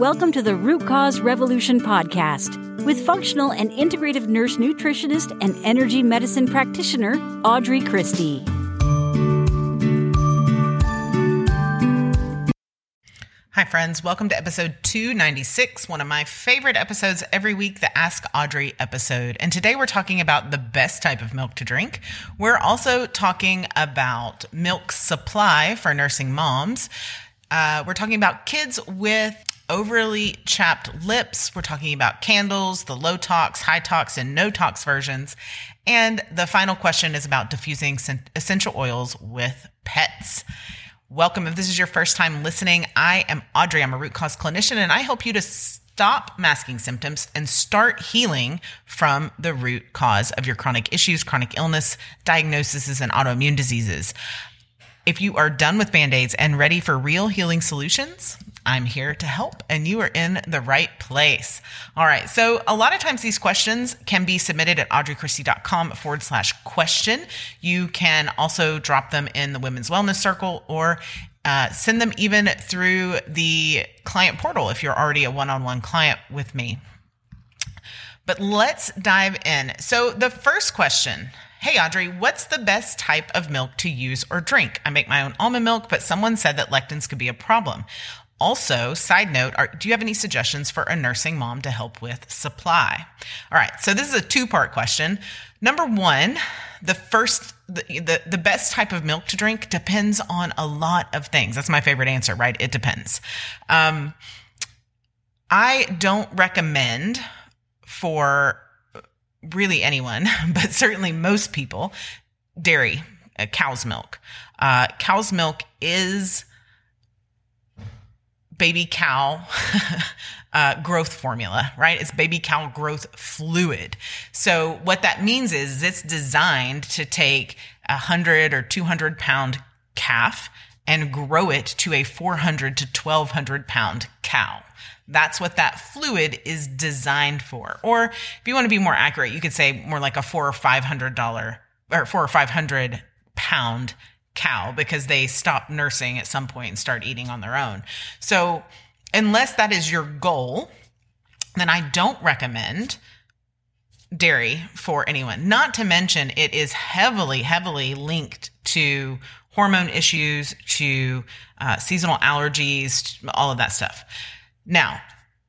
Welcome to the Root Cause Revolution podcast with functional and integrative nurse nutritionist and energy medicine practitioner Audrey Christie. Hi, friends. Welcome to episode 296, one of my favorite episodes every week, the Ask Audrey episode. And today we're talking about the best type of milk to drink. We're also talking about milk supply for nursing moms. Uh, we're talking about kids with overly chapped lips. We're talking about candles, the low tox, high tox, and no tox versions. And the final question is about diffusing essential oils with pets. Welcome. If this is your first time listening, I am Audrey. I'm a root cause clinician, and I help you to stop masking symptoms and start healing from the root cause of your chronic issues, chronic illness, diagnoses, and autoimmune diseases. If you are done with band aids and ready for real healing solutions, I'm here to help, and you are in the right place. All right. So, a lot of times these questions can be submitted at audreychristie.com forward slash question. You can also drop them in the Women's Wellness Circle or uh, send them even through the client portal if you're already a one on one client with me. But let's dive in. So, the first question Hey, Audrey, what's the best type of milk to use or drink? I make my own almond milk, but someone said that lectins could be a problem. Also, side note, are, do you have any suggestions for a nursing mom to help with supply? All right, so this is a two part question. Number one, the first, the, the, the best type of milk to drink depends on a lot of things. That's my favorite answer, right? It depends. Um, I don't recommend for really anyone, but certainly most people, dairy, uh, cow's milk. Uh, cow's milk is baby cow uh, growth formula, right? It's baby cow growth fluid. So what that means is it's designed to take a hundred or 200 pound calf and grow it to a 400 to 1200 pound cow. That's what that fluid is designed for. Or if you want to be more accurate, you could say more like a four or five hundred dollar or four or five hundred pound cow because they stop nursing at some point and start eating on their own. So, unless that is your goal, then I don't recommend dairy for anyone. Not to mention, it is heavily, heavily linked to hormone issues, to uh, seasonal allergies, all of that stuff. Now,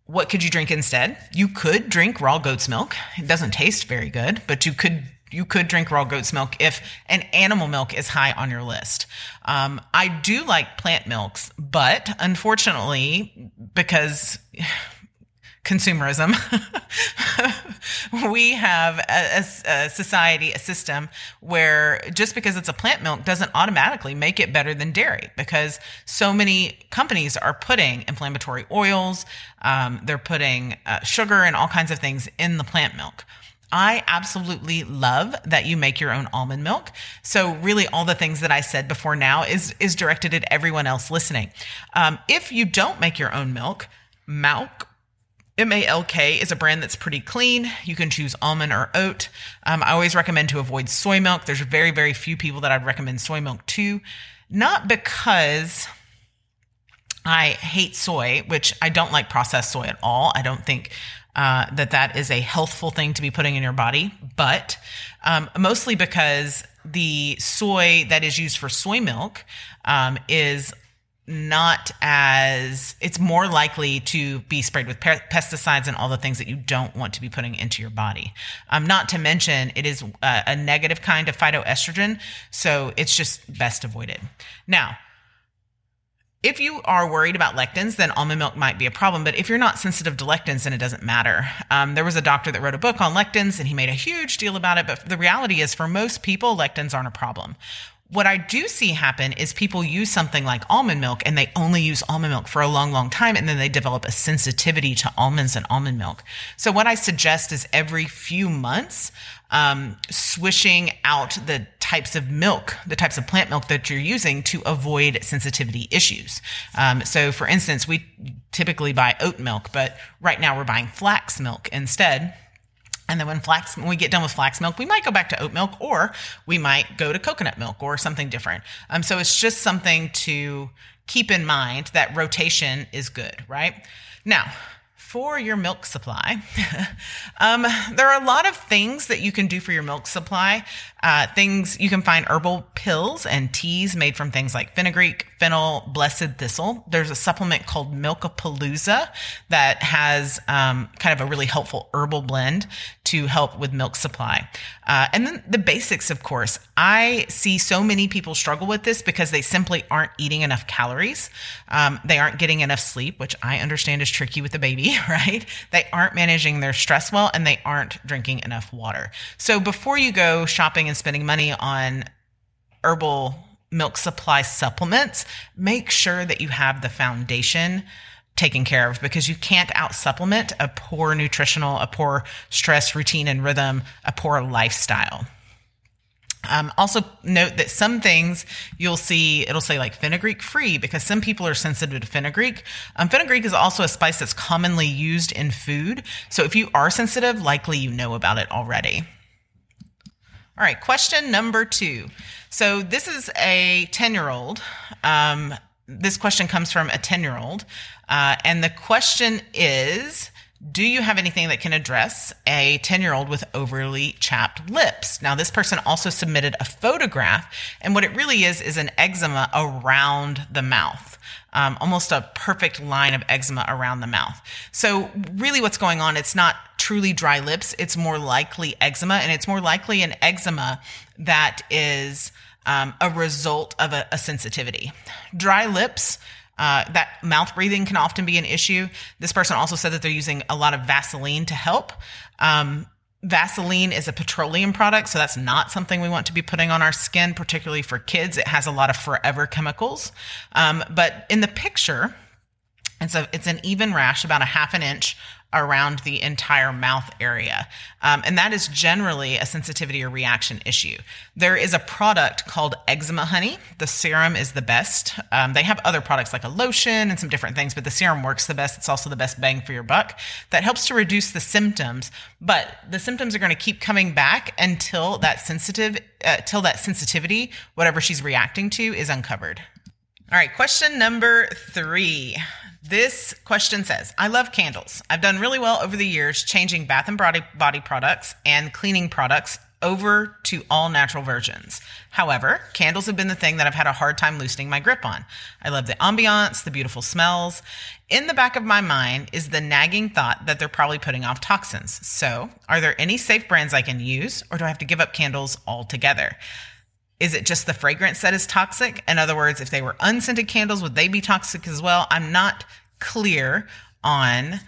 what could you drink instead? You could drink raw goat's milk. It doesn't taste very good, but you could you could drink raw goat's milk if an animal milk is high on your list. Um, I do like plant milks, but unfortunately, because consumerism, we have a, a, society, a system where just because it's a plant milk doesn't automatically make it better than dairy because so many companies are putting inflammatory oils, um, they're putting uh, sugar and all kinds of things in the plant milk. I absolutely love that you make your own almond milk. So really all the things that I said before now is, is directed at everyone else listening. Um, if you don't make your own milk, Malk M-A-L-K is a brand that's pretty clean. You can choose almond or oat. Um, I always recommend to avoid soy milk. There's very, very few people that I'd recommend soy milk to. Not because I hate soy, which I don't like processed soy at all. I don't think uh, that that is a healthful thing to be putting in your body, but um, mostly because the soy that is used for soy milk um, is not as it's more likely to be sprayed with pe- pesticides and all the things that you don't want to be putting into your body. Um, not to mention, it is a, a negative kind of phytoestrogen, so it's just best avoided. Now, if you are worried about lectins, then almond milk might be a problem. But if you're not sensitive to lectins, then it doesn't matter. Um, there was a doctor that wrote a book on lectins and he made a huge deal about it. But the reality is, for most people, lectins aren't a problem. What I do see happen is people use something like almond milk and they only use almond milk for a long, long time. And then they develop a sensitivity to almonds and almond milk. So what I suggest is every few months, um, swishing out the types of milk, the types of plant milk that you're using to avoid sensitivity issues. Um, so for instance, we typically buy oat milk, but right now we're buying flax milk instead And then when flax, when we get done with flax milk, we might go back to oat milk, or we might go to coconut milk or something different. Um, so it's just something to keep in mind that rotation is good, right? Now, for your milk supply, um, there are a lot of things that you can do for your milk supply. Uh, things you can find herbal pills and teas made from things like fenugreek, fennel, blessed thistle. There's a supplement called Milkapalooza that has um, kind of a really helpful herbal blend to help with milk supply. Uh, and then the basics, of course. I see so many people struggle with this because they simply aren't eating enough calories. Um, they aren't getting enough sleep, which I understand is tricky with a baby, right? They aren't managing their stress well and they aren't drinking enough water. So before you go shopping and spending money on herbal milk supply supplements, make sure that you have the foundation taken care of because you can't out supplement a poor nutritional, a poor stress routine and rhythm, a poor lifestyle. Um, also note that some things you'll see it'll say like fenugreek free because some people are sensitive to fenugreek. Um, fenugreek is also a spice that's commonly used in food, so if you are sensitive, likely you know about it already. All right, question number two. So this is a 10 year old. Um, this question comes from a 10 year old. Uh, and the question is Do you have anything that can address a 10 year old with overly chapped lips? Now, this person also submitted a photograph. And what it really is, is an eczema around the mouth. Um, almost a perfect line of eczema around the mouth. So, really, what's going on? It's not truly dry lips. It's more likely eczema, and it's more likely an eczema that is um, a result of a, a sensitivity. Dry lips. Uh, that mouth breathing can often be an issue. This person also said that they're using a lot of Vaseline to help. Um, Vaseline is a petroleum product, so that's not something we want to be putting on our skin, particularly for kids. It has a lot of forever chemicals. Um, but in the picture, it's a it's an even rash, about a half an inch around the entire mouth area. Um, and that is generally a sensitivity or reaction issue. There is a product called Eczema Honey. The serum is the best. Um, they have other products like a lotion and some different things, but the serum works the best. It's also the best bang for your buck. That helps to reduce the symptoms, but the symptoms are going to keep coming back until that sensitive, uh, till that sensitivity, whatever she's reacting to, is uncovered. All right, question number three. This question says, I love candles. I've done really well over the years changing bath and body, body products and cleaning products over to all natural versions. However, candles have been the thing that I've had a hard time loosening my grip on. I love the ambiance, the beautiful smells. In the back of my mind is the nagging thought that they're probably putting off toxins. So, are there any safe brands I can use, or do I have to give up candles altogether? Is it just the fragrance that is toxic? In other words, if they were unscented candles, would they be toxic as well? I'm not clear on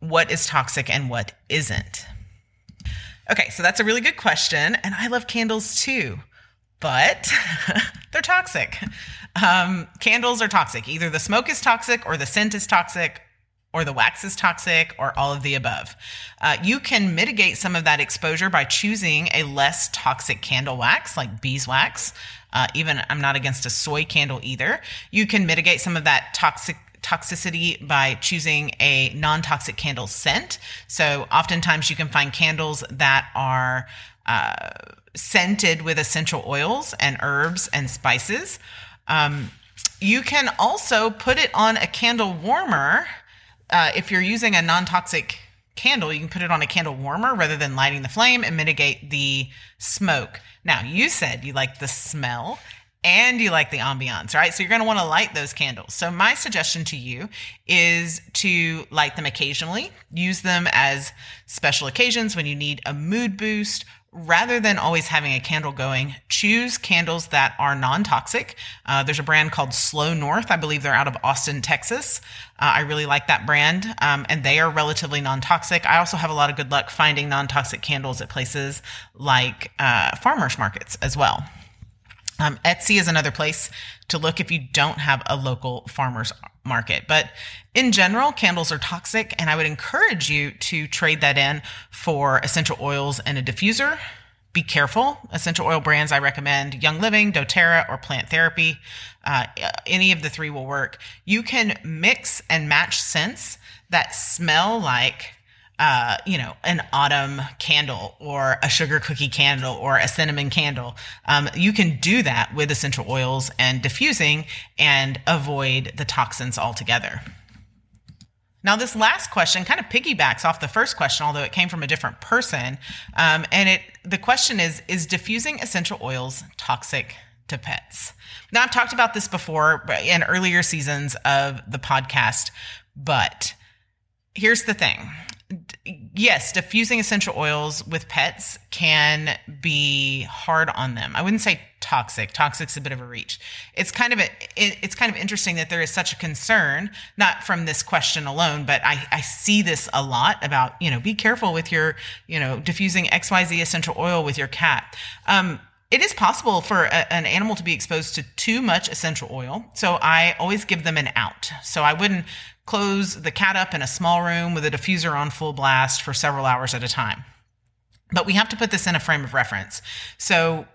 what is toxic and what isn't. Okay, so that's a really good question. And I love candles too, but they're toxic. Um, candles are toxic. Either the smoke is toxic, or the scent is toxic, or the wax is toxic, or all of the above. Uh, you can mitigate some of that exposure by choosing a less toxic candle wax, like beeswax. Uh, even I'm not against a soy candle either. You can mitigate some of that toxic toxicity by choosing a non-toxic candle scent. So oftentimes you can find candles that are uh, scented with essential oils and herbs and spices. Um, you can also put it on a candle warmer uh, if you're using a non toxic candle, you can put it on a candle warmer rather than lighting the flame and mitigate the smoke. Now, you said you like the smell and you like the ambiance, right? So you're going to want to light those candles. So my suggestion to you is to light them occasionally. Use them as special occasions when you need a mood boost rather than always having a candle going, choose candles that are non toxic. Uh, there's a brand called Slow North. I believe they're out of Austin, Texas. Uh, I really like that brand, um, and they are relatively non toxic. I also have a lot of good luck finding non toxic candles at places like uh, farmers markets as well. Um, Etsy is another place to look if you don't have a local farmers market. But in general, candles are toxic, and I would encourage you to trade that in for essential oils and a diffuser. Be careful. Essential oil brands I recommend Young Living, doTERRA, or Plant Therapy. Uh, any of the three will work. You can mix and match scents that smell like uh, you know, an autumn candle or a sugar cookie candle or a cinnamon candle. Um, you can do that with essential oils and diffusing and avoid the toxins altogether. Now, this last question kind of piggybacks off the first question, although it came from a different person. Um, and it the question is: Is diffusing essential oils toxic to pets? Now, I've talked about this before in earlier seasons of the podcast, but here's the thing yes, diffusing essential oils with pets can be hard on them. I wouldn't say toxic. Toxic's a bit of a reach. It's kind of a, it, it's kind of interesting that there is such a concern, not from this question alone, but I, I see this a lot about, you know, be careful with your, you know, diffusing XYZ essential oil with your cat. Um, it is possible for a, an animal to be exposed to too much essential oil. So I always give them an out. So I wouldn't close the cat up in a small room with a diffuser on full blast for several hours at a time. But we have to put this in a frame of reference. So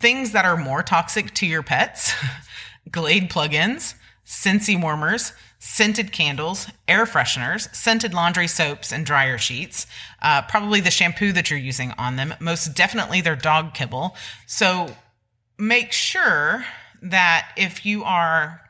things that are more toxic to your pets, Glade plugins, Scentsy warmers, scented candles, air fresheners, scented laundry soaps, and dryer sheets. Uh, probably the shampoo that you're using on them. Most definitely their dog kibble. So make sure that if you are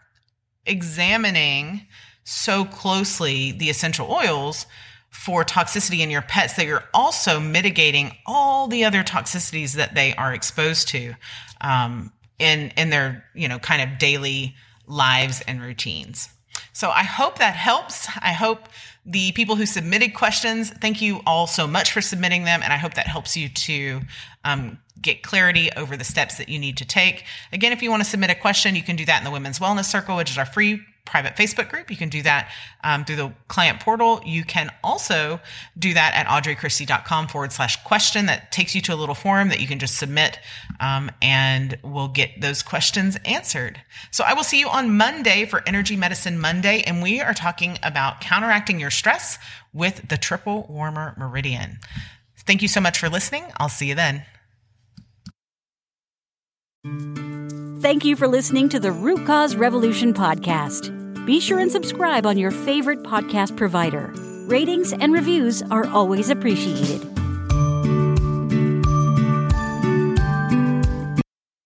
examining so closely the essential oils for toxicity in your pets that you're also mitigating all the other toxicities that they are exposed to um, in in their you know kind of daily lives and routines. So I hope that helps. I hope the people who submitted questions, thank you all so much for submitting them. And I hope that helps you to um, get clarity over the steps that you need to take. Again, if you want to submit a question, you can do that in the Women's Wellness Circle, which is our free private Facebook group. You can do that um, through the client portal. You can also do that at audreychristie.com forward slash question. That takes you to a little form that you can just submit um, and we'll get those questions answered. So I will see you on Monday for Energy Medicine Monday. And we are talking about counteracting your stress with the Triple Warmer Meridian. Thank you so much for listening. I'll see you then. Thank you for listening to the Root Cause Revolution podcast. Be sure and subscribe on your favorite podcast provider. Ratings and reviews are always appreciated.